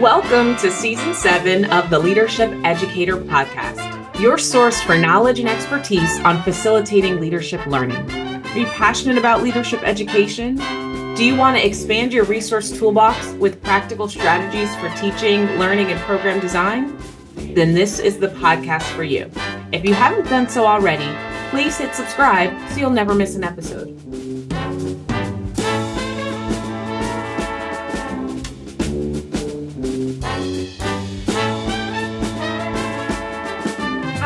Welcome to season seven of the Leadership Educator Podcast, your source for knowledge and expertise on facilitating leadership learning. Are you passionate about leadership education? Do you want to expand your resource toolbox with practical strategies for teaching, learning, and program design? Then this is the podcast for you. If you haven't done so already, please hit subscribe so you'll never miss an episode.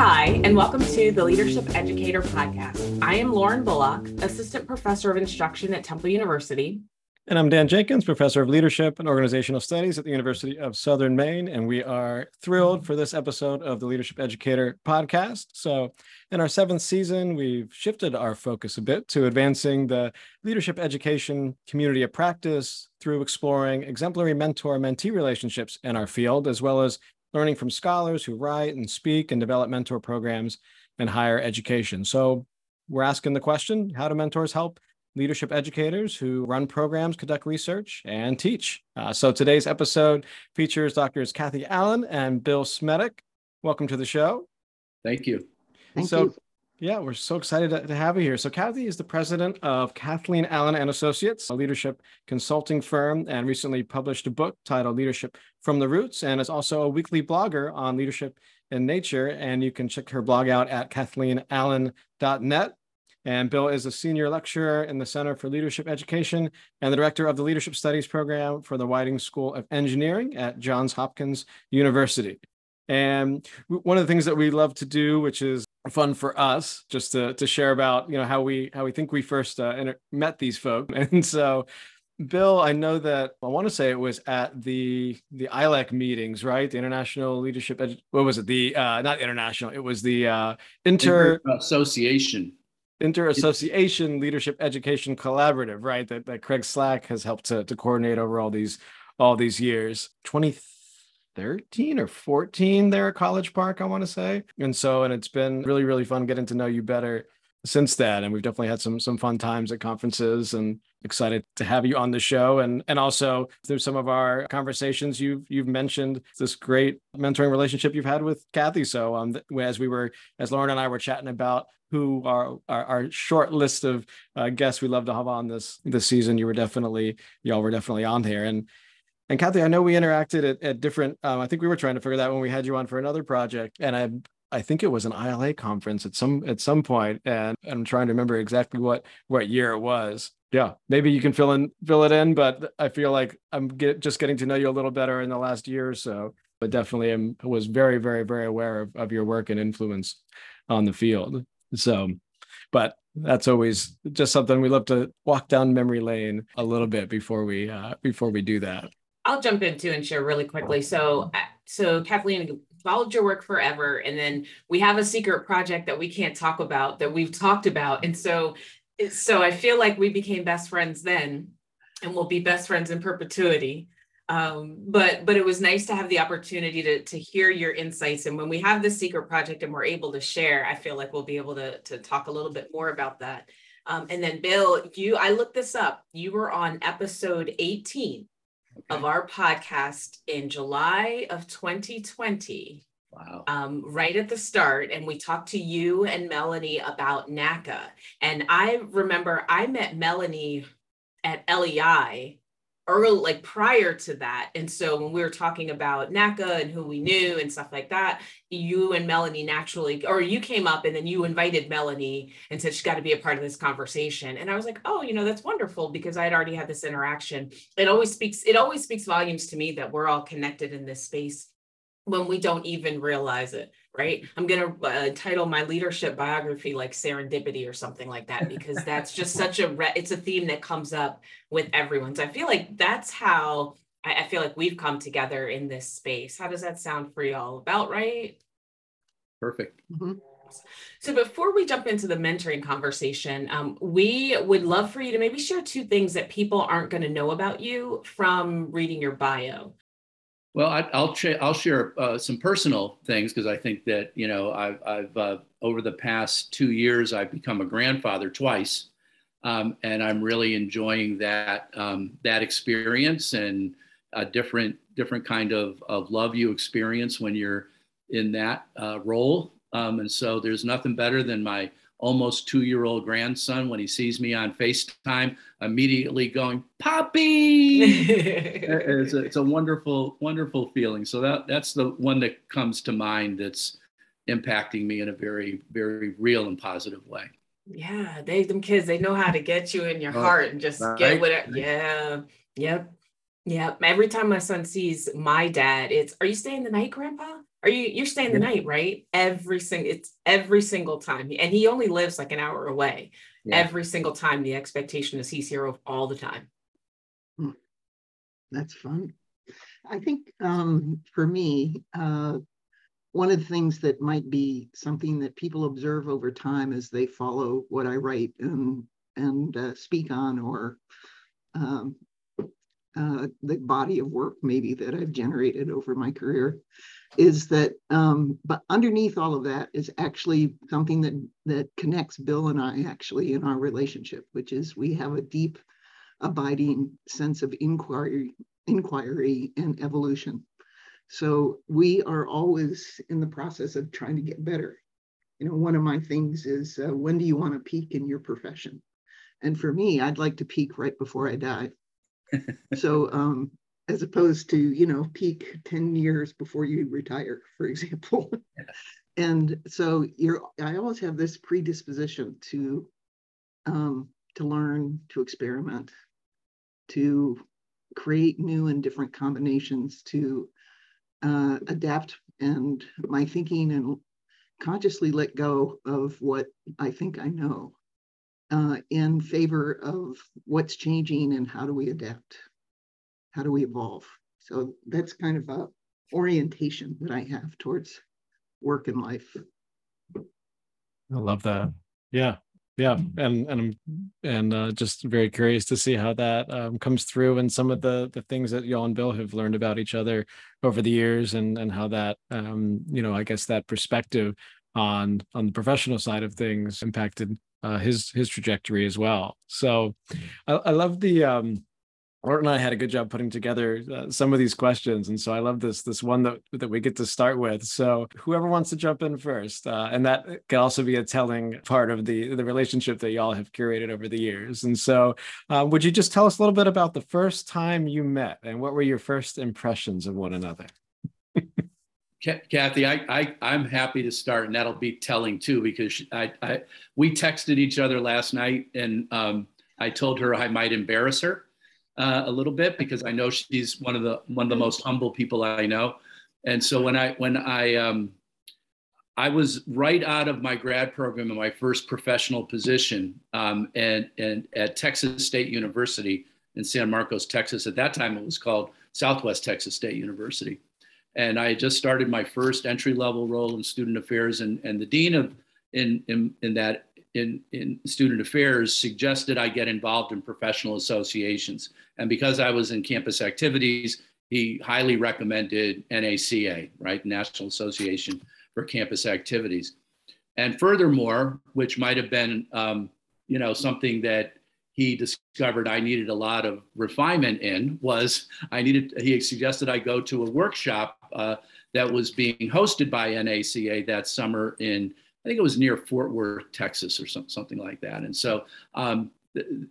Hi, and welcome to the Leadership Educator Podcast. I am Lauren Bullock, Assistant Professor of Instruction at Temple University. And I'm Dan Jenkins, Professor of Leadership and Organizational Studies at the University of Southern Maine. And we are thrilled for this episode of the Leadership Educator Podcast. So, in our seventh season, we've shifted our focus a bit to advancing the leadership education community of practice through exploring exemplary mentor mentee relationships in our field, as well as learning from scholars who write and speak and develop mentor programs in higher education. So we're asking the question how do mentors help leadership educators who run programs, conduct research, and teach? Uh, so today's episode features Drs. Kathy Allen and Bill Smedick. Welcome to the show. Thank you. Thank so, you. Yeah, we're so excited to, to have you here. So, Kathy is the president of Kathleen Allen and Associates, a leadership consulting firm, and recently published a book titled Leadership from the Roots, and is also a weekly blogger on leadership and nature. And you can check her blog out at kathleenallen.net. And Bill is a senior lecturer in the Center for Leadership Education and the director of the Leadership Studies program for the Whiting School of Engineering at Johns Hopkins University. And one of the things that we love to do, which is fun for us, just to to share about you know how we how we think we first uh, inter- met these folks. And so, Bill, I know that I want to say it was at the the ILEC meetings, right? The International Leadership. Edu- what was it? The uh, not international. It was the uh, inter association. Inter Association Leadership Education Collaborative, right? That, that Craig Slack has helped to, to coordinate over all these all these years. 20 13 or 14 there at College Park, I want to say. And so, and it's been really, really fun getting to know you better since that. And we've definitely had some some fun times at conferences and excited to have you on the show. And and also through some of our conversations, you've you've mentioned this great mentoring relationship you've had with Kathy. So um as we were as Lauren and I were chatting about who are our, our, short list of uh, guests we love to have on this this season, you were definitely y'all were definitely on there. And and Kathy, I know we interacted at, at different. Um, I think we were trying to figure that when we had you on for another project, and I I think it was an ILA conference at some at some point, and I'm trying to remember exactly what what year it was. Yeah, maybe you can fill in fill it in, but I feel like I'm get, just getting to know you a little better in the last year or so. But definitely, am was very very very aware of, of your work and influence on the field. So, but that's always just something we love to walk down memory lane a little bit before we uh, before we do that. I'll jump into and share really quickly. So, uh, so Kathleen followed your work forever, and then we have a secret project that we can't talk about that we've talked about, and so, so I feel like we became best friends then, and we'll be best friends in perpetuity. Um, but but it was nice to have the opportunity to to hear your insights, and when we have this secret project and we're able to share, I feel like we'll be able to to talk a little bit more about that. Um, and then Bill, you I looked this up. You were on episode 18 okay. of our podcast in July of 2020. Wow. Um, right at the start, and we talked to you and Melanie about NACA. And I remember I met Melanie at LEI early, like prior to that. And so when we were talking about NACA and who we knew and stuff like that, you and Melanie naturally, or you came up and then you invited Melanie and said she's got to be a part of this conversation. And I was like, oh, you know, that's wonderful because I'd already had this interaction. It always speaks, it always speaks volumes to me that we're all connected in this space when we don't even realize it right? I'm going to uh, title my leadership biography like serendipity or something like that because that's just such a re- it's a theme that comes up with everyone. So i feel like that's how I, I feel like we've come together in this space. How does that sound for y'all? About right? Perfect. Mm-hmm. So before we jump into the mentoring conversation, um, we would love for you to maybe share two things that people aren't going to know about you from reading your bio. Well, I, will I'll share uh, some personal things because I think that you know I've, I've uh, over the past two years I've become a grandfather twice, um, and I'm really enjoying that um, that experience and a different different kind of, of love you experience when you're in that uh, role. Um, and so there's nothing better than my almost two year old grandson when he sees me on FaceTime, immediately going, Poppy! it's, a, it's a wonderful, wonderful feeling. So that, that's the one that comes to mind that's impacting me in a very, very real and positive way. Yeah, they them kids, they know how to get you in your oh, heart and just right. get whatever. Yeah. Yep. Yep. Every time my son sees my dad, it's are you staying the night, Grandpa? Are you you're staying the night, right? Every single it's every single time. And he only lives like an hour away. Yeah. Every single time the expectation is he's here all the time. Hmm. That's fun. I think um, for me, uh, one of the things that might be something that people observe over time as they follow what I write and and uh, speak on, or um, uh, the body of work maybe that I've generated over my career, is that um, but underneath all of that is actually something that that connects bill and i actually in our relationship which is we have a deep abiding sense of inquiry inquiry and evolution. So we are always in the process of trying to get better. You know one of my things is uh, when do you want to peak in your profession? And for me i'd like to peak right before i die so um, as opposed to you know peak 10 years before you retire for example. Yeah. and so you're i always have this predisposition to um, to learn to experiment to create new and different combinations to uh, adapt. And my thinking and consciously let go of what i think i know uh, in favor of what's changing and how do we adapt how do we evolve? So that's kind of a orientation that I have towards work and life. I love that. Yeah. Yeah. And and I'm and uh, just very curious to see how that um, comes through and some of the the things that y'all and Bill have learned about each other over the years and and how that um, you know, I guess that perspective on on the professional side of things impacted uh, his his trajectory as well. So I, I love the um Art and I had a good job putting together uh, some of these questions, and so I love this this one that that we get to start with. So whoever wants to jump in first, uh, and that can also be a telling part of the the relationship that y'all have curated over the years. And so, uh, would you just tell us a little bit about the first time you met, and what were your first impressions of one another? Kathy, I, I am happy to start, and that'll be telling too, because I, I we texted each other last night, and um, I told her I might embarrass her uh, a little bit because I know she's one of the one of the most humble people I know. And so when I when I um, I was right out of my grad program in my first professional position um, and, and at Texas State University in San Marcos, Texas. At that time, it was called Southwest Texas State University. And I had just started my first entry level role in student affairs. And, and the dean of in, in, in that in, in student affairs suggested I get involved in professional associations. And because I was in campus activities, he highly recommended NACA, right? National Association for Campus Activities. And furthermore, which might have been, um, you know, something that he discovered I needed a lot of refinement in was I needed, he suggested I go to a workshop uh, that was being hosted by NACA that summer in I think it was near Fort Worth, Texas, or some, something like that. And so um,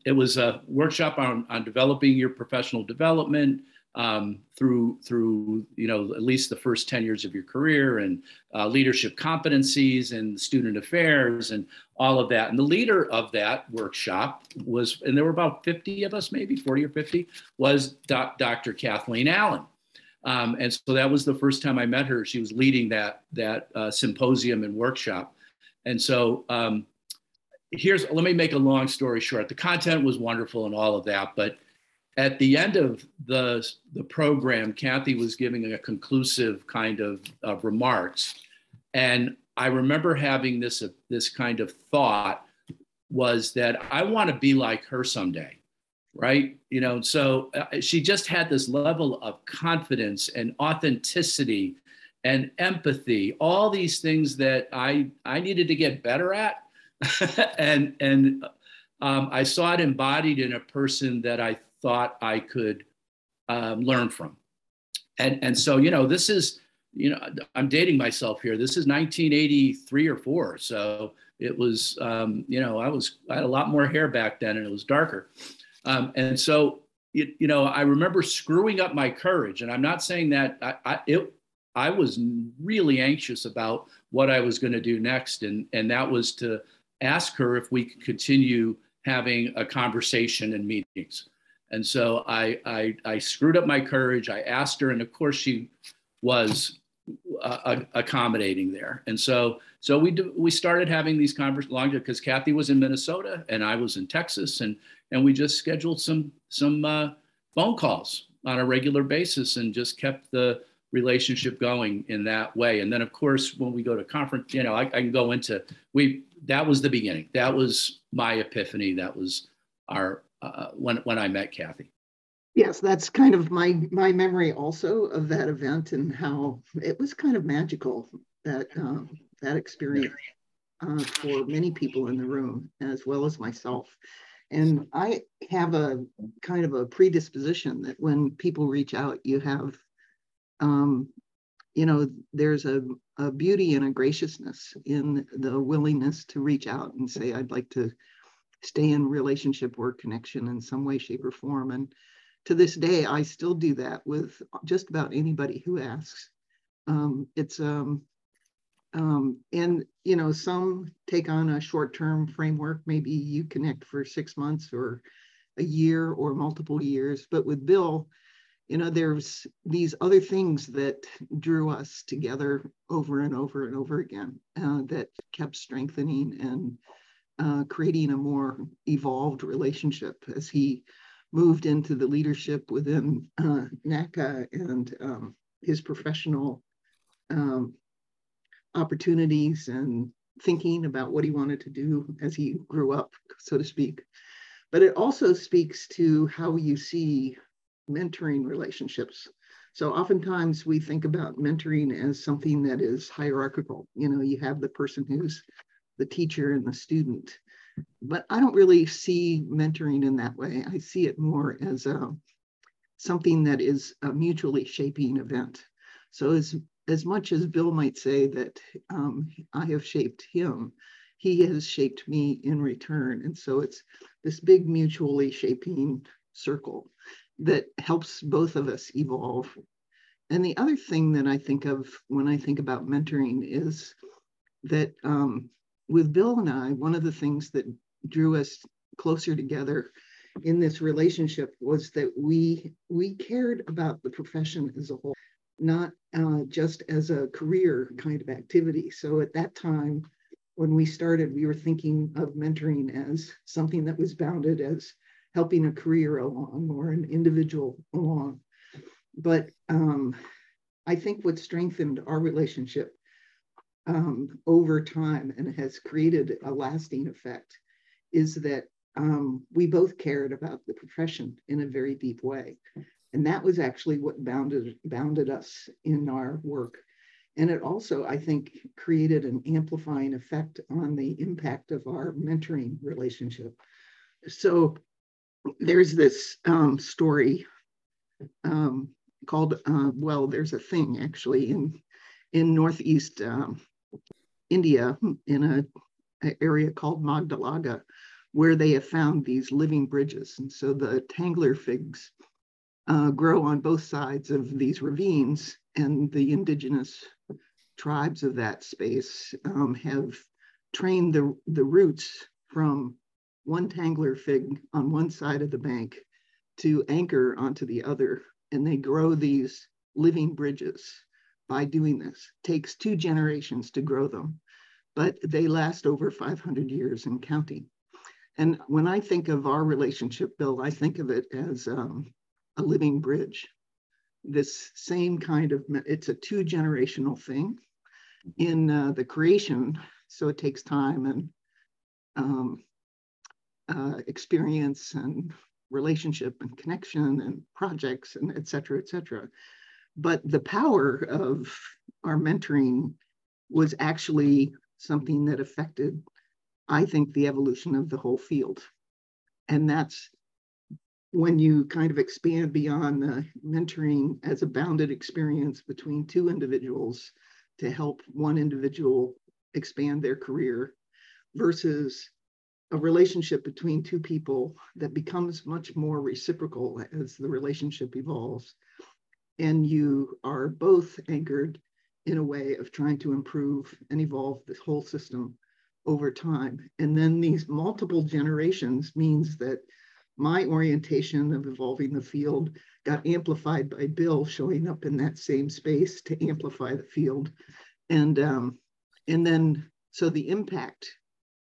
it was a workshop on, on developing your professional development um, through through you know at least the first 10 years of your career and uh, leadership competencies and student affairs and all of that and the leader of that workshop was and there were about 50 of us maybe 40 or 50 was dr kathleen allen um, and so that was the first time i met her. She was leading that that uh, symposium and workshop. And so um, here's let me make a long story short. The content was wonderful and all of that, but at the end of the the program, Kathy was giving a conclusive kind of, of remarks, and I remember having this uh, this kind of thought was that I want to be like her someday, right? You know, so uh, she just had this level of confidence and authenticity and empathy, all these things that I, I needed to get better at. and and um, I saw it embodied in a person that I thought I could um, learn from. And, and so, you know, this is, you know, I'm dating myself here. This is 1983 or four. So it was, um, you know, I was, I had a lot more hair back then and it was darker. Um, and so, you, you know, I remember screwing up my courage. And I'm not saying that I, I, it, I was really anxious about what I was going to do next. And, and that was to ask her if we could continue having a conversation and meetings. And so I, I, I screwed up my courage. I asked her, and of course she was uh, accommodating there. And so, so we do, we started having these conversations longer because Kathy was in Minnesota and I was in Texas, and and we just scheduled some some uh, phone calls on a regular basis and just kept the relationship going in that way. And then, of course, when we go to conference, you know, I, I can go into we. That was the beginning. That was my epiphany. That was our uh, when when I met Kathy. Yes, that's kind of my my memory also of that event and how it was kind of magical that um, that experience uh, for many people in the room as well as myself. And I have a kind of a predisposition that when people reach out, you have, um, you know, there's a, a beauty and a graciousness in the willingness to reach out and say, I'd like to stay in relationship or connection in some way, shape, or form. And to this day, I still do that with just about anybody who asks. Um, it's um, um, and you know some take on a short-term framework. Maybe you connect for six months or a year or multiple years. But with Bill, you know, there's these other things that drew us together over and over and over again uh, that kept strengthening and uh, creating a more evolved relationship as he moved into the leadership within uh, NACA and um, his professional um, opportunities and thinking about what he wanted to do as he grew up, so to speak. But it also speaks to how you see mentoring relationships. So oftentimes we think about mentoring as something that is hierarchical. You know, you have the person who's the teacher and the student. But I don't really see mentoring in that way. I see it more as a, something that is a mutually shaping event. So as, as much as Bill might say that um, I have shaped him, he has shaped me in return. And so it's this big mutually shaping circle that helps both of us evolve. And the other thing that I think of when I think about mentoring is that um, with Bill and I, one of the things that drew us closer together in this relationship was that we we cared about the profession as a whole, not uh, just as a career kind of activity. So at that time, when we started, we were thinking of mentoring as something that was bounded as helping a career along or an individual along. But um, I think what strengthened our relationship um, over time and has created a lasting effect is that um, we both cared about the profession in a very deep way. And that was actually what bounded, bounded us in our work. And it also, I think, created an amplifying effect on the impact of our mentoring relationship. So there's this um, story um, called, uh, well, there's a thing actually in, in Northeast um, India in a, a area called Meghalaya, where they have found these living bridges. And so the tangler figs uh, grow on both sides of these ravines, and the indigenous tribes of that space um, have trained the, the roots from one tangler fig on one side of the bank to anchor onto the other. And they grow these living bridges by doing this. Takes two generations to grow them, but they last over 500 years in counting. And when I think of our relationship, Bill, I think of it as um, a living bridge. This same kind of, it's a two generational thing in uh, the creation. So it takes time and um, uh, experience and relationship and connection and projects and et cetera, et cetera. But the power of our mentoring was actually something that affected, I think, the evolution of the whole field. And that's when you kind of expand beyond the mentoring as a bounded experience between two individuals to help one individual expand their career versus a relationship between two people that becomes much more reciprocal as the relationship evolves. And you are both anchored in a way of trying to improve and evolve this whole system over time. And then these multiple generations means that my orientation of evolving the field got amplified by Bill showing up in that same space to amplify the field. And, um, and then, so the impact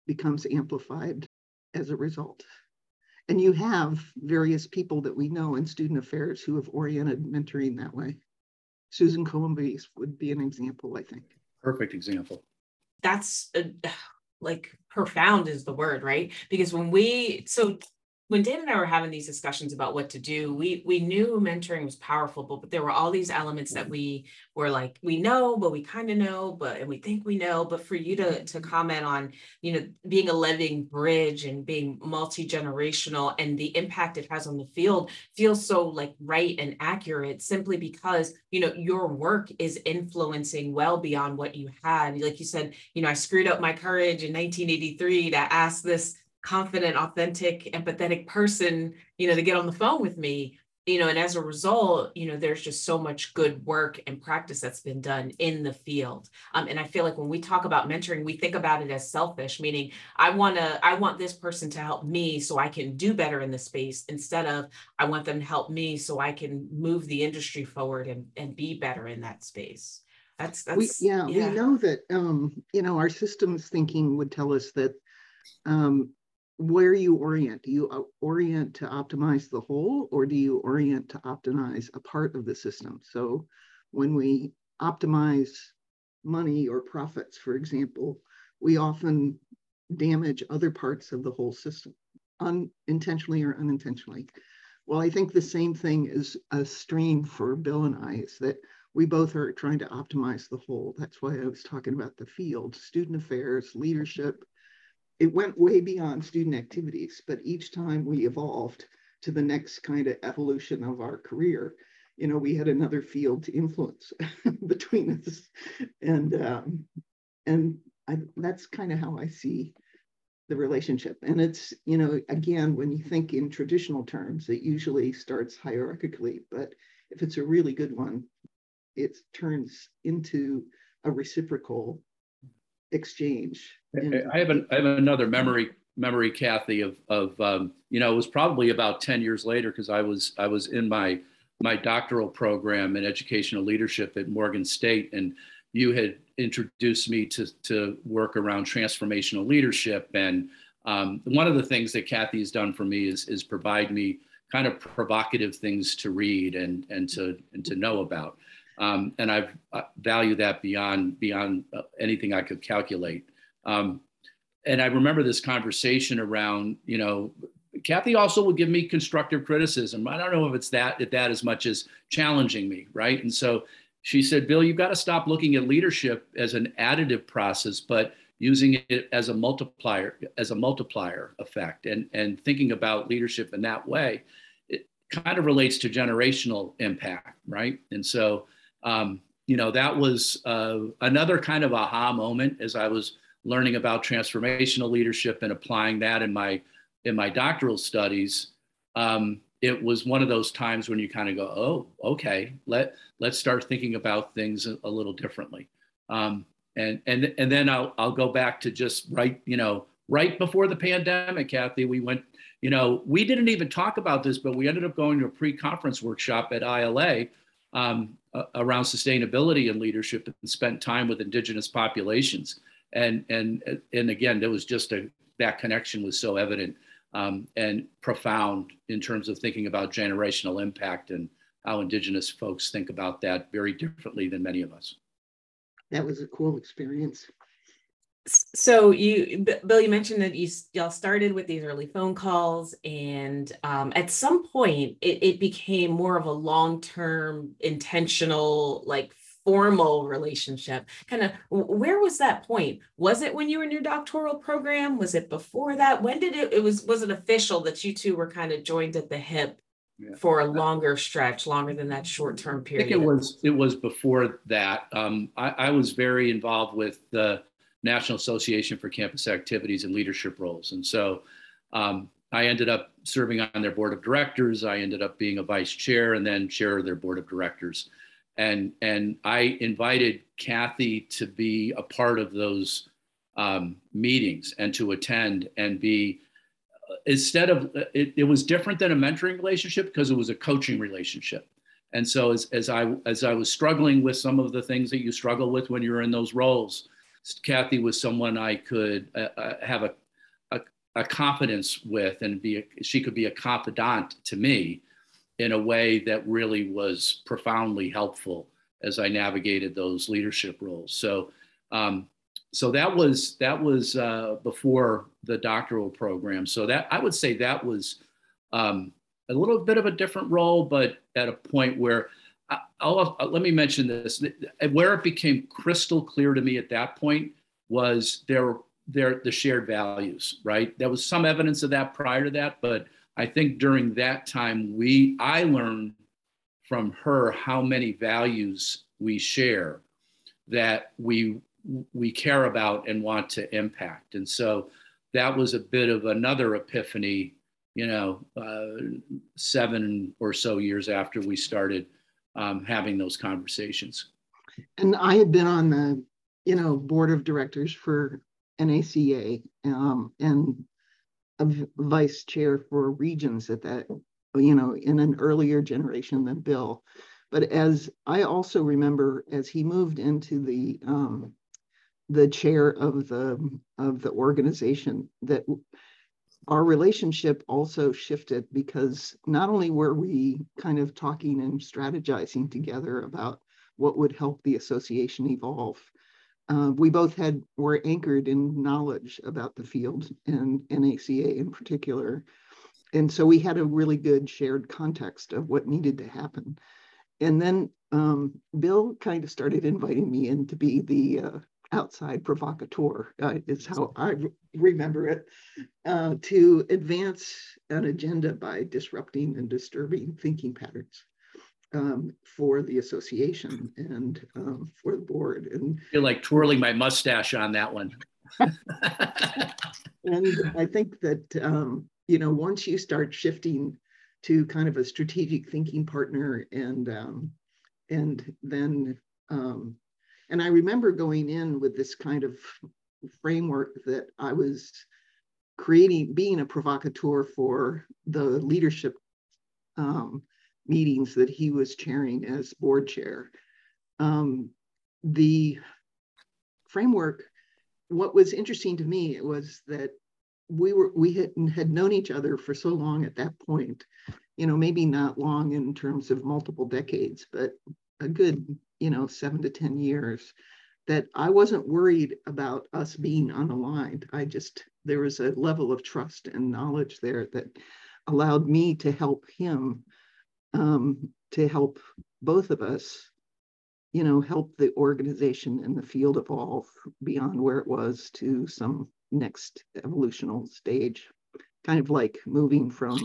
becomes amplified as a result. And you have various people that we know in student affairs who have oriented mentoring that way. Susan Komives would be an example, I think. Perfect example. That's a, like profound is the word, right? Because when we, so when Dan and I were having these discussions about what to do, we we knew mentoring was powerful, but, but there were all these elements that mm-hmm. we were like, we know, but we kind of know, but and we think we know. But for you to to mm-hmm. comment on, you know, being a living bridge and being multi-generational and the impact it has on the field feels so like right and accurate simply because you know your work is influencing well beyond what you had. Like you said, you know, I screwed up my courage in 1983 to ask this confident, authentic, empathetic person, you know, to get on the phone with me, you know, and as a result, you know, there's just so much good work and practice that's been done in the field. Um, and I feel like when we talk about mentoring, we think about it as selfish, meaning I want to, I want this person to help me so I can do better in the space instead of I want them to help me so I can move the industry forward and, and be better in that space. That's, that's we, yeah, yeah, we know that, um, you know, our systems thinking would tell us that um, where you orient. Do you uh, orient to optimize the whole or do you orient to optimize a part of the system? So when we optimize money or profits, for example, we often damage other parts of the whole system, unintentionally or unintentionally. Well, I think the same thing is a stream for Bill and I is that we both are trying to optimize the whole. That's why I was talking about the field, student affairs, leadership, it went way beyond student activities, but each time we evolved to the next kind of evolution of our career, you know, we had another field to influence between us. And um, and I, that's kind of how I see the relationship. And it's, you know, again, when you think in traditional terms, it usually starts hierarchically, but if it's a really good one, it turns into a reciprocal exchange. I have an, I have another memory memory, Kathy, of of um, you know it was probably about ten years later because I was I was in my my doctoral program in educational leadership at Morgan State, and you had introduced me to to work around transformational leadership. And um, one of the things that Kathy has done for me is is provide me kind of provocative things to read and and to and to know about. Um, and I've value that beyond beyond uh, anything I could calculate. Um, and I remember this conversation around, you know, Kathy also would give me constructive criticism. I don't know if it's that if that as much as challenging me, right? And so she said, Bill, you've got to stop looking at leadership as an additive process, but using it as a multiplier, as a multiplier effect, and and thinking about leadership in that way. It kind of relates to generational impact, right? And so um, you know, that was uh, another kind of aha moment as I was learning about transformational leadership and applying that in my in my doctoral studies. Um, it was one of those times when you kind of go, oh, okay, let let's start thinking about things a, little differently. Um, and and and then I'll I'll go back to just right, you know, right before the pandemic, Kathy, we went, you know, we didn't even talk about this, but we ended up going to a pre-conference workshop at ILA um, around sustainability and leadership and spent time with indigenous populations. And, and, and again, there was just a, that connection was so evident um, and profound in terms of thinking about generational impact and how indigenous folks think about that very differently than many of us. That was a cool experience so you bill you mentioned that you y'all started with these early phone calls and um, at some point it, it became more of a long-term intentional like formal relationship. Kind of where was that point? Was it when you were in your doctoral program? Was it before that? When did it it was was it official that you two were kind of joined at the hip yeah. for a longer stretch longer than that short term period I think it was it was before that. Um, I, I was very involved with the national association for campus activities and leadership roles and so um, I ended up serving on their board of directors. I ended up being a vice chair and then chair of their board of directors. And, and I invited Kathy to be a part of those um, meetings and to attend and be, uh, instead of, it, it was different than a mentoring relationship because it was a coaching relationship. And so as, as, I, as I was struggling with some of the things that you struggle with when you're in those roles, Kathy was someone I could uh, uh have a a confidence with and be a, she could be a confidant to me in a way that really was profoundly helpful as I navigated those leadership roles. So, um, so that was that was uh, before the doctoral program. So that I would say that was um, a little bit of a different role, but at a point where I'll, I'll, let me mention this: where it became crystal clear to me at that point was there their the shared values, right? There was some evidence of that prior to that, but I think during that time we I learned from her how many values we share that we we care about and want to impact. And so that was a bit of another epiphany, you know, uh, seven or so years after we started um, having those conversations. And I had been on the, you know, board of directors for NACA um, and a vice chair for regions at that, you know, in an earlier generation than Bill. But as I also remember, as he moved into the um, the chair of the of the organization, that our relationship also shifted because not only were we kind of talking and strategizing together about what would help the association evolve, uh, we both had were anchored in knowledge about the field and NACA in particular. And so we had a really good shared context of what needed to happen. And then um, Bill kind of started inviting me in to be the uh, outside provocateur, uh, is how I remember it, uh, to advance an agenda by disrupting and disturbing thinking patterns um, for the association and um, for the board. And I feel like twirling my mustache on that one. and I think that um, you know once you start shifting to kind of a strategic thinking partner and um, and then um, and I remember going in with this kind of framework that I was creating, being a provocateur for the leadership um, meetings that he was chairing as board chair. Um, the framework, what was interesting to me was that we were we had, had known each other for so long at that point, you know, maybe not long in terms of multiple decades, but a good, you know, seven to 10 years that I wasn't worried about us being unaligned. I just, there was a level of trust and knowledge there that allowed me to help him um, to help both of us, you know, help the organization and the field evolve beyond where it was to some next evolutional stage, kind of like moving from,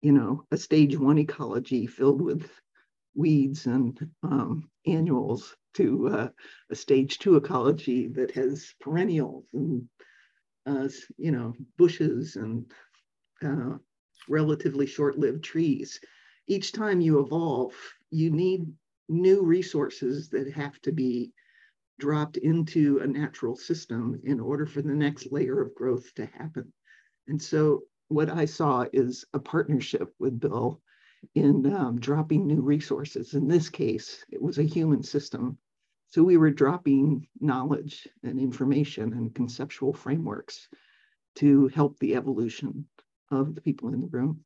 you know, a stage one ecology filled with weeds and um, annuals to uh, a stage two ecology that has perennials and, uh, you know, bushes and uh, relatively short-lived trees each time you evolve, you need new resources that have to be dropped into a natural system in order for the next layer of growth to happen. And so what I saw is a partnership with Bill in um, dropping new resources. In this case, it was a human system. So we were dropping knowledge and information and conceptual frameworks to help the evolution of the people in the room.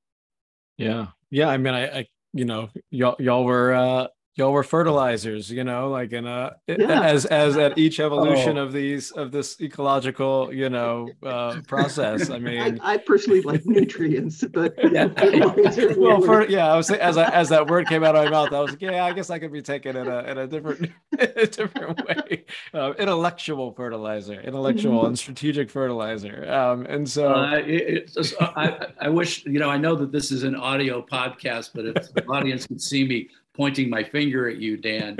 Yeah. Yeah. I mean, I, I you know, y'all, y'all were, uh, y'all were fertilizers you know like in a yeah. as as at each evolution oh. of these of this ecological you know uh process i mean i, I personally like nutrients but yeah well for, yeah i was as I, as that word came out of my mouth i was like yeah i guess i could be taken in a in a different a different way uh, intellectual fertilizer intellectual and strategic fertilizer um and so uh, it, it, I, I wish you know i know that this is an audio podcast but if the audience could see me pointing my finger at you, Dan.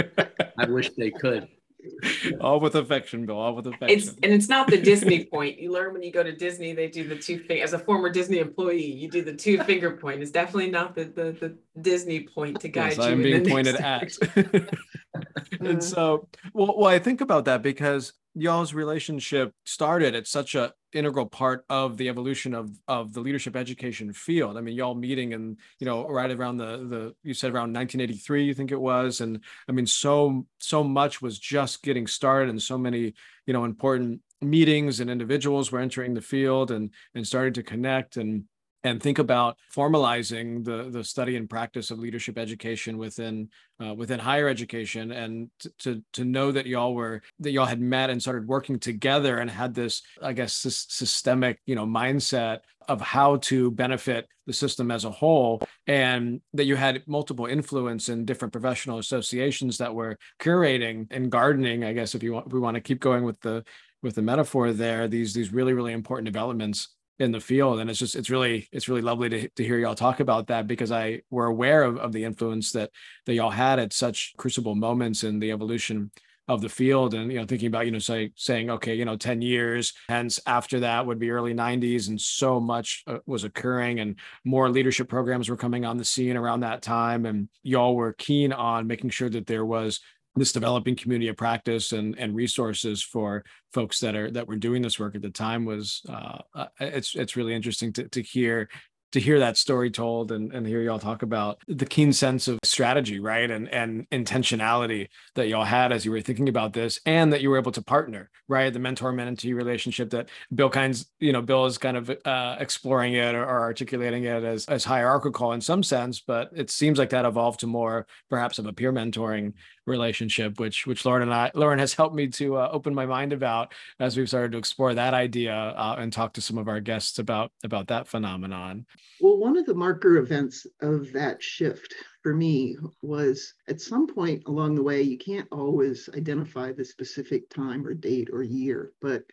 I wish they could. All with affection, Bill. All with affection. It's and it's not the Disney point. You learn when you go to Disney, they do the two finger. As a former Disney employee, you do the two finger point. It's definitely not the the, the Disney point to guide yes, you. I'm being pointed at. and mm-hmm. so, well, well, I think about that because y'all's relationship started at such a integral part of the evolution of of the leadership education field. I mean, y'all meeting and you know right around the the you said around 1983, you think it was, and I mean so so much was just getting started, and so many you know important meetings and individuals were entering the field and and starting to connect. And and think about formalizing the the study and practice of leadership education within uh, within higher education and t- to to know that y'all were that y'all had met and started working together and had this i guess this systemic you know mindset of how to benefit the system as a whole and that you had multiple influence in different professional associations that were curating and gardening i guess if you want if we want to keep going with the with the metaphor there these these really really important developments in the field. And it's just it's really it's really lovely to, to hear y'all talk about that because i were aware of, of the influence that that y'all had at such crucible moments in the evolution of the field. And you know thinking about you know say saying okay you know 10 years hence after that would be early 90s and so much uh, was occurring and more leadership programs were coming on the scene around that time. And y'all were keen on making sure that there was this developing community of practice and and resources for folks that are that were doing this work at the time was uh, uh it's it's really interesting to to hear to hear that story told and, and hear y'all talk about the keen sense of strategy, right? And and intentionality that y'all had as you were thinking about this and that you were able to partner, right? The mentor mentee relationship that Bill Kinds, you know, Bill is kind of uh, exploring it or, or, articulating it as, as hierarchical in some sense, but it seems like that evolved to more perhaps of a peer mentoring relationship, which which Lauren and I, Lauren has helped me to uh, open my mind about as we've started to explore that idea uh, and talk to some of our guests about about that phenomenon. Well, one of the marker events of that shift for me was at some point along the way, you can't always identify the specific time or date or year, but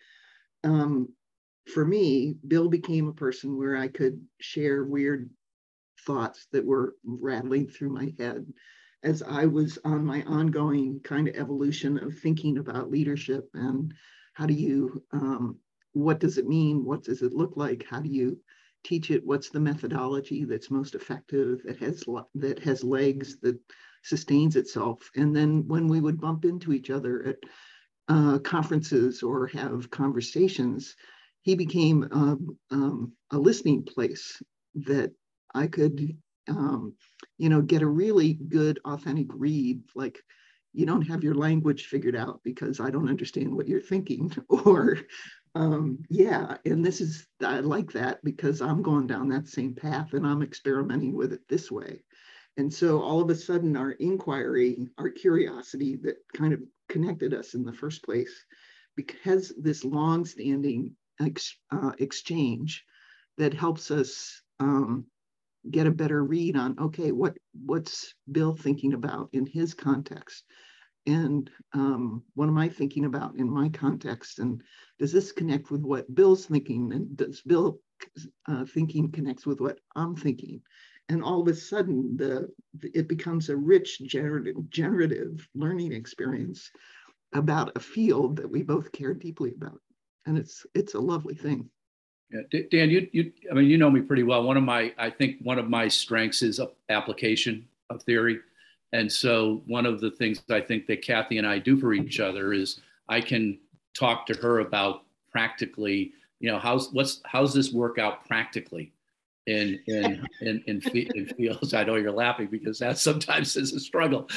um, for me, Bill became a person where I could share weird thoughts that were rattling through my head as I was on my ongoing kind of evolution of thinking about leadership and how do you, um, what does it mean? What does it look like? How do you teach it? What's the methodology that's most effective, that has, that has legs, that sustains itself? And then when we would bump into each other at uh, conferences or have conversations, he became um, um, a listening place that I could um, you know, get a really good, authentic read. Like, you don't have your language figured out because I don't understand what you're thinking, or um, yeah, and this is I like that because I'm going down that same path and I'm experimenting with it this way. And so all of a sudden, our inquiry, our curiosity that kind of connected us in the first place, because this long-standing ex, uh, exchange that helps us um, get a better read on okay what what's bill thinking about in his context and um, what am i thinking about in my context? And does this connect with what bill's thinking? And does bill uh, thinking connects with what i'm thinking? And all of a sudden the it becomes a rich generative generative learning experience about a field that we both care deeply about. And it's it's a lovely thing. Yeah, Dan, you, you, I mean, you know me pretty well. One of my, I think one of my strengths is application of theory. And so one of the things I think that Kathy and I do for each other is I can talk to her about practically, you know, how's, what's, how's this work out practically in, in, in, in, in fields. I know you're laughing because that sometimes is a struggle.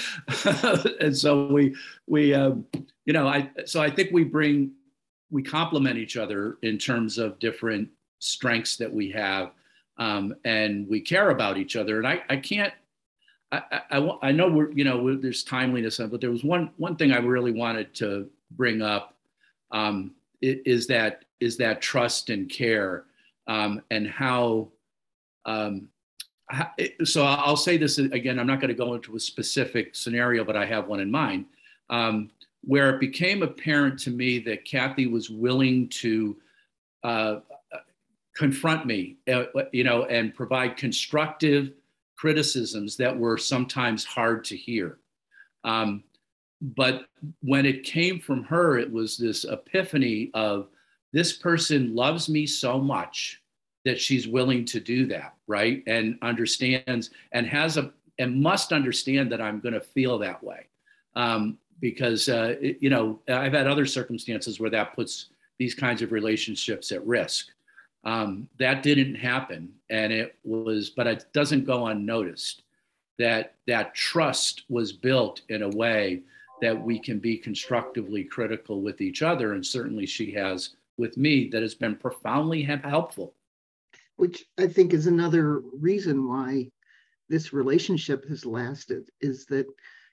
and so we, we, um, you know, I, so I think we bring we complement each other in terms of different strengths that we have um, and we care about each other and I, I can't I, I, I know we're, you know, there's timeliness, but there was one, one thing I really wanted to bring up um, is that, is that trust and care um, and how, um, how, so I'll say this again, I'm not going to go into a specific scenario, but I have one in mind um, where it became apparent to me that Kathy was willing to uh, confront me, uh, you know, and provide constructive criticisms that were sometimes hard to hear. Um, but when it came from her, it was this epiphany of this person loves me so much that she's willing to do that, right? And understands and has a and must understand that I'm going to feel that way. Um, because uh, it, you know I've had other circumstances where that puts these kinds of relationships at risk. Um, that didn't happen, and it was, but it doesn't go unnoticed that that trust was built in a way that we can be constructively critical with each other, and certainly she has with me that has been profoundly helpful. Which I think is another reason why this relationship has lasted is that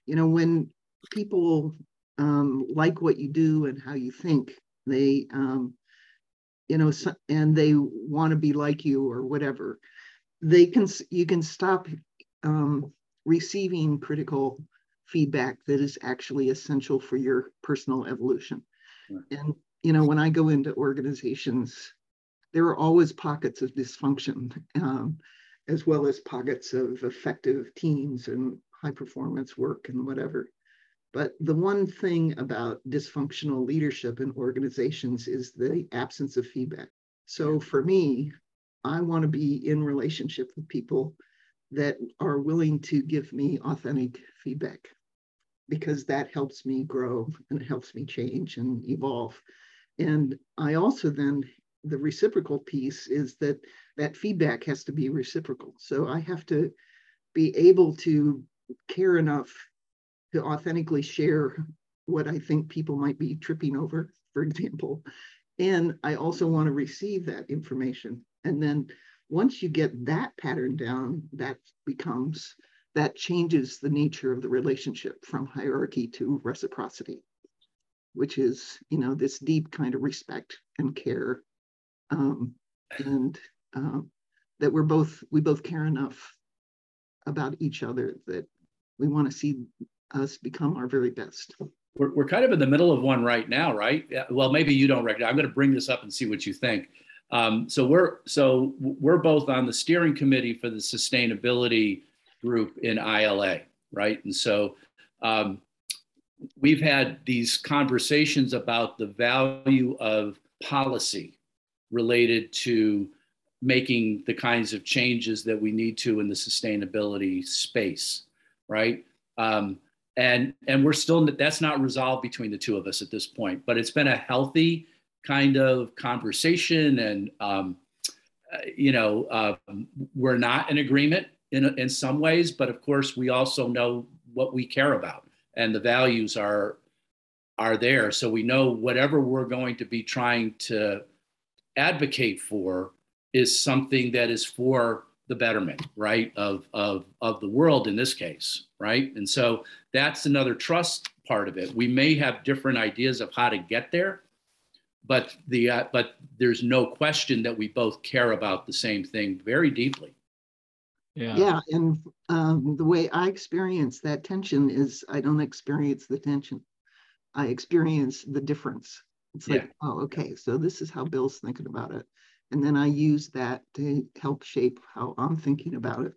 you know when people um, like what you do and how you think. They, um, you know, and they want to be like you or whatever. They can, you can stop um, receiving critical feedback that is actually essential for your personal evolution. Right. And, you know, when I go into organizations, there are always pockets of dysfunction, um, as well as pockets of effective teams and high performance work and whatever. But the one thing about dysfunctional leadership in organizations is the absence of feedback. So for me, I want to be in relationship with people that are willing to give me authentic feedback because that helps me grow and it helps me change and evolve. And I also then the reciprocal piece is that that feedback has to be reciprocal. So I have to be able to care enough to authentically share what I think people might be tripping over, for example. And I also want to receive that information. And then once you get that pattern down, that becomes, that changes the nature of the relationship from hierarchy to reciprocity, which is, you know, this deep kind of respect and care. Um, and um, that we're both, we both care enough about each other that we want to see us become our very best. We're, we're kind of in the middle of one right now, right? Well, maybe you don't recognize. I'm going to bring this up and see what you think. Um, so we're so we're both on the steering committee for the sustainability group in ILA, right? And so um, we've had these conversations about the value of policy related to making the kinds of changes that we need to in the sustainability space, right? Um, and and we're still that's not resolved between the two of us at this point but it's been a healthy kind of conversation and um, uh, you know uh, we're not in agreement in, in some ways but of course we also know what we care about and the values are are there. So we know whatever we're going to be trying to advocate for is something that is for the betterment, right, of, of, of the world in this case, right? And so that's another trust part of it. We may have different ideas of how to get there, but the uh, but there's no question that we both care about the same thing very deeply. Yeah. Yeah, and um, the way I experience that tension is I don't experience the tension. I experience the difference. It's like, oh, okay, so this is how Bill's thinking about it. And then I use that to help shape how I'm thinking about it.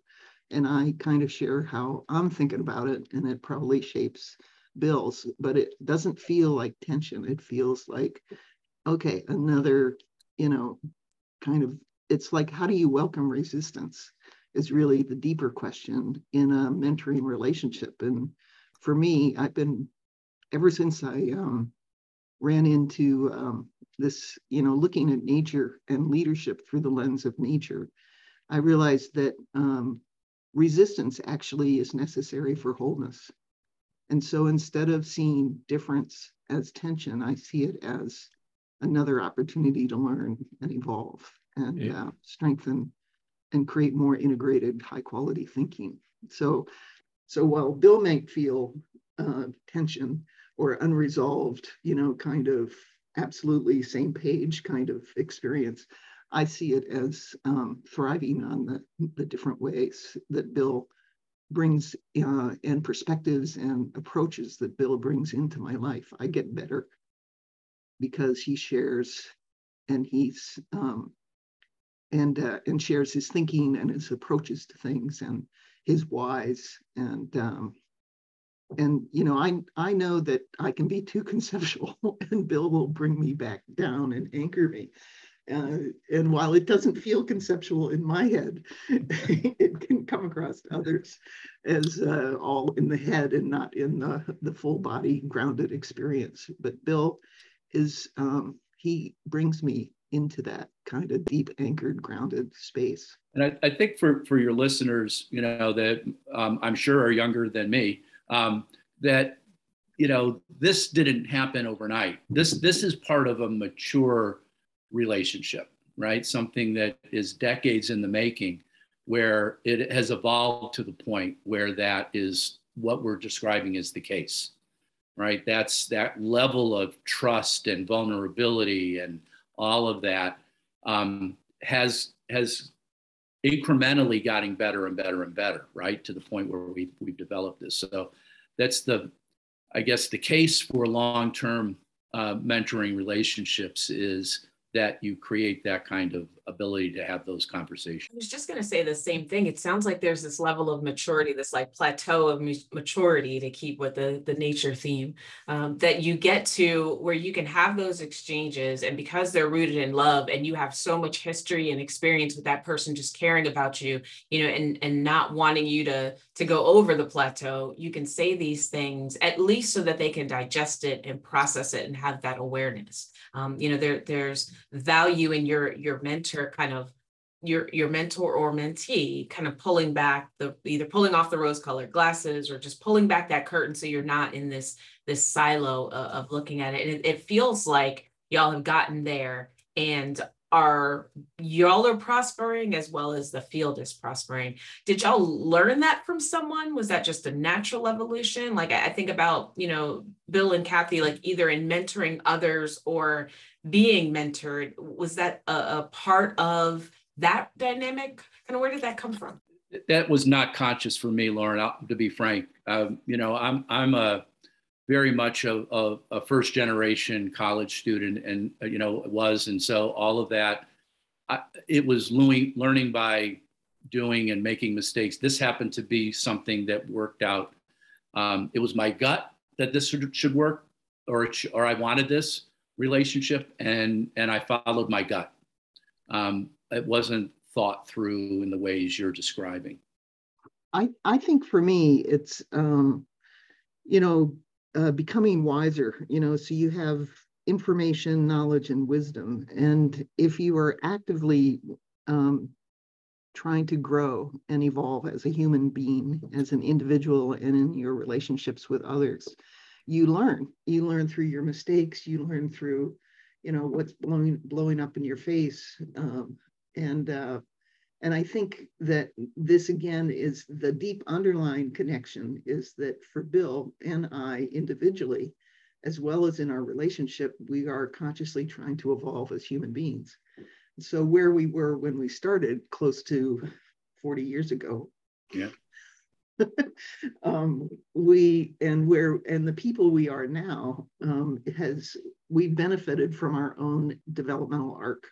And I kind of share how I'm thinking about it, and it probably shapes Bill's, but it doesn't feel like tension. It feels like, okay, another, you know, kind of, it's like, how do you welcome resistance? Is really the deeper question in a mentoring relationship. And for me, I've been, ever since I um, ran into um, this, you know, looking at nature and leadership through the lens of nature, I realized that um, resistance actually is necessary for wholeness. And so instead of seeing difference as tension, I see it as another opportunity to learn and evolve and yeah. uh, strengthen and create more integrated, high quality thinking. So So while Bill might feel uh, tension or unresolved, you know, kind of absolutely same page kind of experience, I see it as um, thriving on the, the different ways that Bill brings uh, and perspectives and approaches that Bill brings into my life. I get better because he shares and he's um, and uh, and shares his thinking and his approaches to things and his whys and um, and you know I I know that I can be too conceptual and Bill will bring me back down and anchor me. Uh, and while it doesn't feel conceptual in my head, it can come across to others as uh, all in the head and not in the, the full body grounded experience. But Bill is, um, he brings me into that kind of deep anchored grounded space and i, I think for for your listeners you know that um, i'm sure are younger than me um, that you know this didn't happen overnight. This this is part of a mature relationship right? Something that is decades in the making where it has evolved to the point where that is what we're describing as the case right? That's that level of trust and vulnerability and all of that um, has has incrementally getting better and better and better, right? To the point where we we've developed this. So that's the, I guess, the case for long-term uh, mentoring relationships is that you create that kind of ability to have those conversations. I was just going to say the same thing. It sounds like there's this level of maturity, this like plateau of maturity to keep with the, the nature theme um, that you get to where you can have those exchanges. And because they're rooted in love and you have so much history and experience with that person just caring about you, you know, and, and not wanting you to, to go over the plateau, you can say these things at least so that they can digest it and process it and have that awareness. Um, you know, there, there's value in your, your mentor kind of your your mentor or mentee kind of pulling back the either pulling off the rose colored glasses or just pulling back that curtain so you're not in this this silo of, of looking at it. And it, it feels like y'all have gotten there. And are y'all are prospering as well as the field is prospering. Did y'all learn that from someone? Was that just a natural evolution? Like i think about you know bill and kathy like either in mentoring others or being mentored. Was that a, a part of that dynamic? Kind of where did that come from? That was not conscious for me lauren to be frank. Um, you know i'm i'm a very much a, a, a, first generation college student and you know was and so all of that I, it was learning, by doing and making mistakes this happened to be something that worked out um, it was my gut that this should, should work or, or i wanted this relationship and and I followed my gut. Um, it wasn't thought through in the ways you're describing. I I think for me it's um, you know uh, becoming wiser. You know, so you have information, knowledge, and wisdom, and if you are actively um, trying to grow and evolve as a human being, as an individual, and in your relationships with others, you learn you learn through your mistakes you learn through you know what's blowing blowing up in your face um, and uh, and i think that this again is the deep underlying connection is that for bill and i individually as well as in our relationship we are consciously trying to evolve as human beings. So where we were when we started close to 40 years ago. Yeah. Um, we and where and the people we are now um, has we benefited from our own developmental arc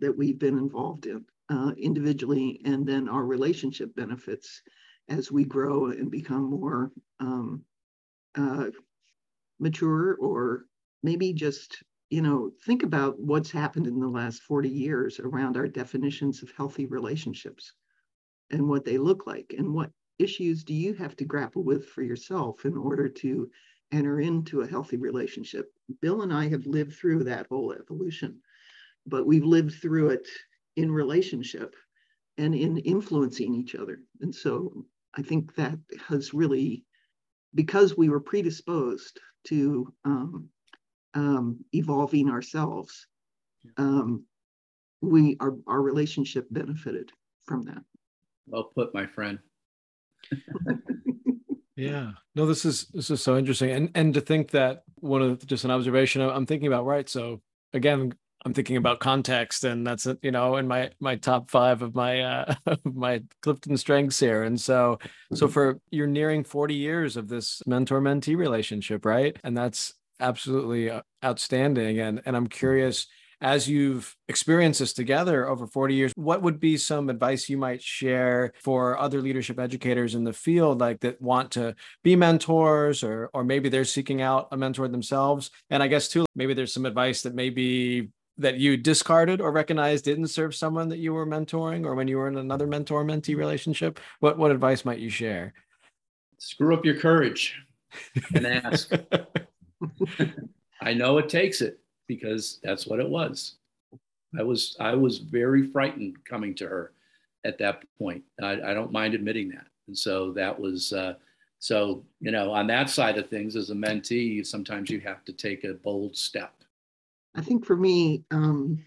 that we've been involved in uh, individually, and then our relationship benefits as we grow and become more um, uh, mature, or maybe just you know think about what's happened in the last 40 years around our definitions of healthy relationships and what they look like and what issues do you have to grapple with for yourself in order to enter into a healthy relationship? Bill and I have lived through that whole evolution, but we've lived through it in relationship and in influencing each other. And so I think that has really, because we were predisposed to um, um, evolving ourselves, um, we our, our relationship benefited from that. Well put, my friend. Yeah. No, this is this is so interesting. And and to think that one of the, just an observation I'm thinking about, right? So again, I'm thinking about context, and that's you know in my my top five of my uh my Clifton strengths here. And so so for you're nearing 40 years of this mentor mentee relationship, right? And that's absolutely uh, outstanding. And and I'm curious as you've experienced this together over 40 years, what would be some advice you might share for other leadership educators in the field, like that want to be mentors, or or maybe they're seeking out a mentor themselves? And I guess too, maybe there's some advice that maybe that you discarded or recognized didn't serve someone that you were mentoring, or when you were in another mentor mentee relationship. What what advice might you share? Screw up your courage and ask. I know it takes it because that's what it was. I was I was very frightened coming to her at that point. I, I don't mind admitting that. And so that was uh, so you know on that side of things as a mentee, sometimes you have to take a bold step. I think for me, um,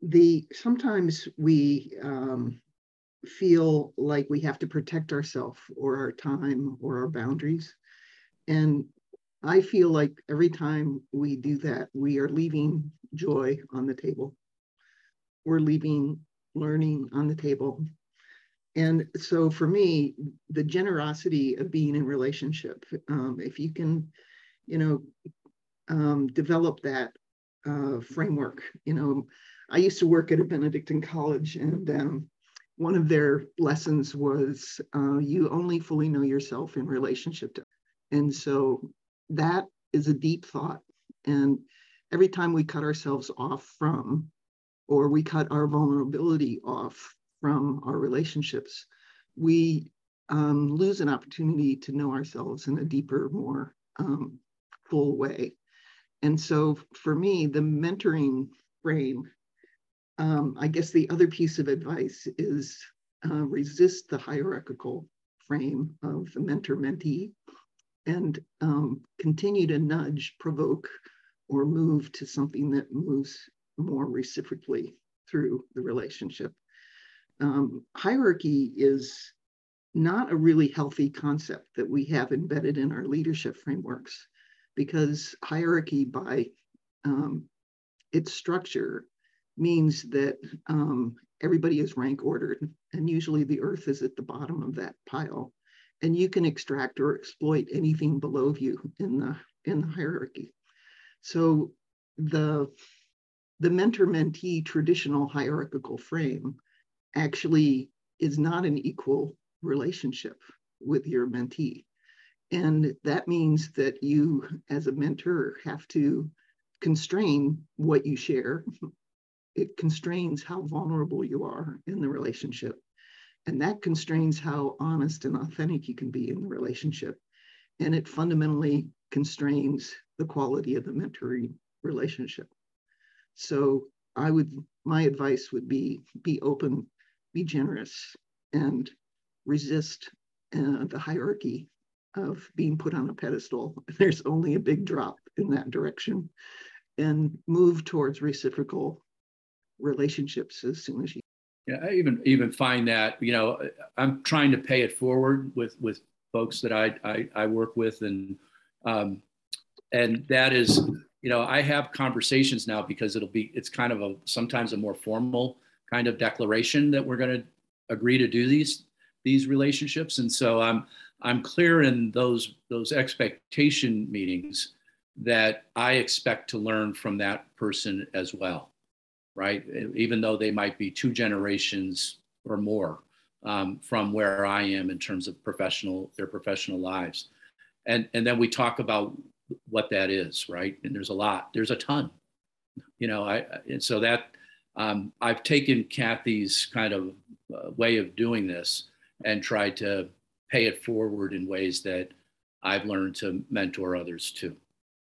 the sometimes we um, feel like we have to protect ourselves or our time or our boundaries, and I feel like every time we do that, we are leaving joy on the table. We're leaving learning on the table. And so for me, the generosity of being in relationship, um, if you can, you know, um, develop that uh, framework, you know, I used to work at a Benedictine college and um, one of their lessons was uh, you only fully know yourself in relationship to. And so that is a deep thought. And every time we cut ourselves off from, or we cut our vulnerability off from our relationships, we um, lose an opportunity to know ourselves in a deeper, more um, full way. And so for me, the mentoring frame, um, I guess the other piece of advice is uh, resist the hierarchical frame of the mentor mentee and um, continue to nudge, provoke, or move to something that moves more reciprocally through the relationship. Um, hierarchy is not a really healthy concept that we have embedded in our leadership frameworks because hierarchy by um, its structure means that um, everybody is rank ordered and usually the earth is at the bottom of that pile and you can extract or exploit anything below you in the in the hierarchy. So the the mentor-mentee traditional hierarchical frame actually is not an equal relationship with your mentee. And that means that you, as a mentor, have to constrain what you share. It constrains how vulnerable you are in the relationship. And that constrains how honest and authentic you can be in the relationship. And it fundamentally constrains the quality of the mentoring relationship. So I would, my advice would be be open, be generous, and resist uh, the hierarchy of being put on a pedestal. There's only a big drop in that direction and move towards reciprocal relationships as soon as you yeah, I even even find that you know I'm trying to pay it forward with with folks that I I, I work with and um, and that is you know I have conversations now because it'll be it's kind of a sometimes a more formal kind of declaration that we're going to agree to do these these relationships and so I'm I'm clear in those those expectation meetings that I expect to learn from that person as well right? Even though they might be two generations or more um, from where I am in terms of professional their professional lives, and and then we talk about what that is, right? And there's a lot, there's a ton, you know. I and so that um, I've taken Kathy's kind of uh, way of doing this and tried to pay it forward in ways that I've learned to mentor others too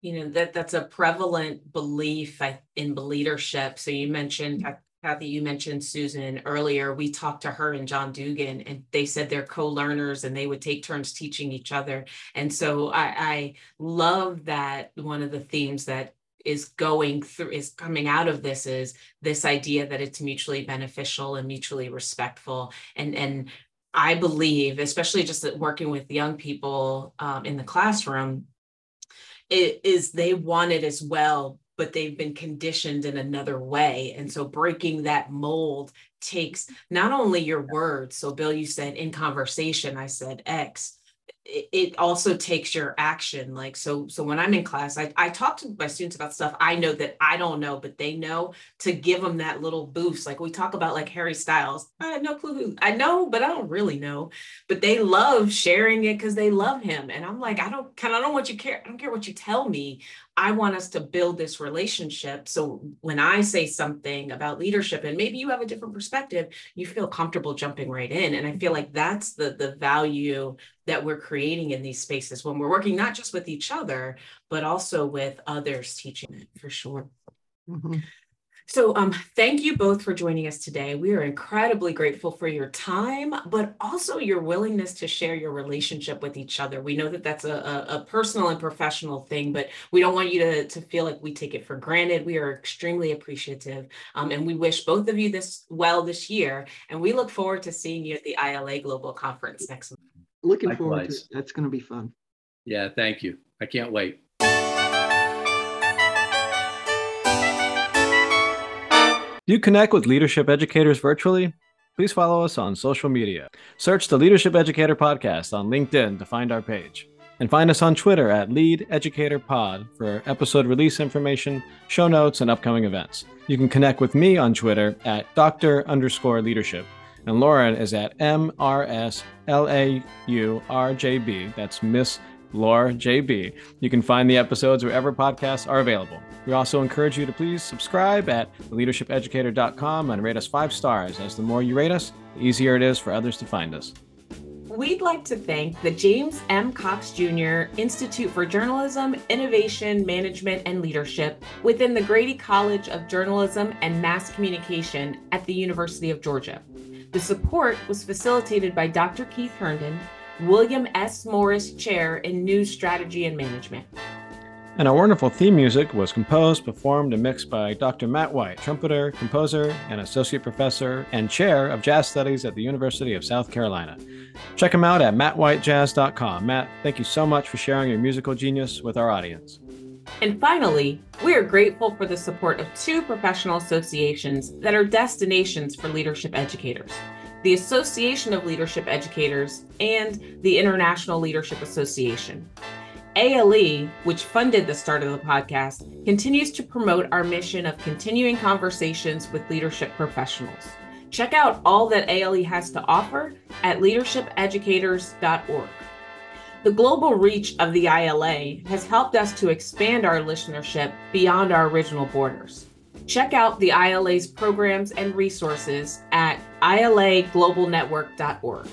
you know that that's a prevalent belief in leadership. So you mentioned mm-hmm. kathy you mentioned susan earlier. We talked to her and john dugan and they said they're co-learners and they would take turns teaching each other. And so i, I love that one of the themes that is going through is coming out of this is this idea that it's mutually beneficial and mutually respectful. And and I believe, especially just working with young people um, in the classroom, it is they want it as well, but they've been conditioned in another way. And so breaking that mold takes not only your words. So, Bill, you said in conversation, I said X it also takes your action like so so when i'm in class I, I talk to my students about stuff i know that i don't know but they know to give them that little boost like we talk about like harry styles i have no clue who i know but i don't really know but they love sharing it because they love him and i'm like i don't kind of don't want you care i don't care what you tell me I want us to build this relationship. So when I say something about leadership and maybe you have a different perspective, you feel comfortable jumping right in. And I feel like that's the the value that we're creating in these spaces when we're working not just with each other, but also with others teaching it for sure. Mm-hmm. So, um, thank you both for joining us today. We are incredibly grateful for your time, but also your willingness to share your relationship with each other. We know that that's a, a, a personal and professional thing, but we don't want you to, to feel like we take it for granted. We are extremely appreciative, um, and we wish both of you this well this year. And we look forward to seeing you at the ILA Global Conference next month. Looking Likewise. forward to it. That's going to be fun. Yeah, thank you. I can't wait. Do you connect with leadership educators virtually? Please follow us on social media. Search the Leadership Educator Podcast on LinkedIn to find our page. And find us on Twitter at Lead Educator Pod for episode release information, show notes, and upcoming events. You can connect with me on Twitter at Dr. underscore leadership. And Lauren is at MRSLAURJB. That's Miss Laura JB. You can find the episodes wherever podcasts are available. We also encourage you to please subscribe at leadershipeducator.com and rate us five stars, as the more you rate us, the easier it is for others to find us. We'd like to thank the James M. Cox Jr. Institute for Journalism, Innovation, Management, and Leadership within the Grady College of Journalism and Mass Communication at the University of Georgia. The support was facilitated by Dr. Keith Herndon, William S. Morris Chair in News Strategy and Management. And our wonderful theme music was composed, performed, and mixed by Dr. Matt White, trumpeter, composer, and associate professor and chair of jazz studies at the University of South Carolina. Check him out at mattwhitejazz.com. Matt, thank you so much for sharing your musical genius with our audience. And finally, we are grateful for the support of two professional associations that are destinations for leadership educators the Association of Leadership Educators, and the International Leadership Association. ALE, which funded the start of the podcast, continues to promote our mission of continuing conversations with leadership professionals. Check out all that ALE has to offer at leadershipeducators.org. The global reach of the ILA has helped us to expand our listenership beyond our original borders. Check out the ILA's programs and resources at ilaglobalnetwork.org.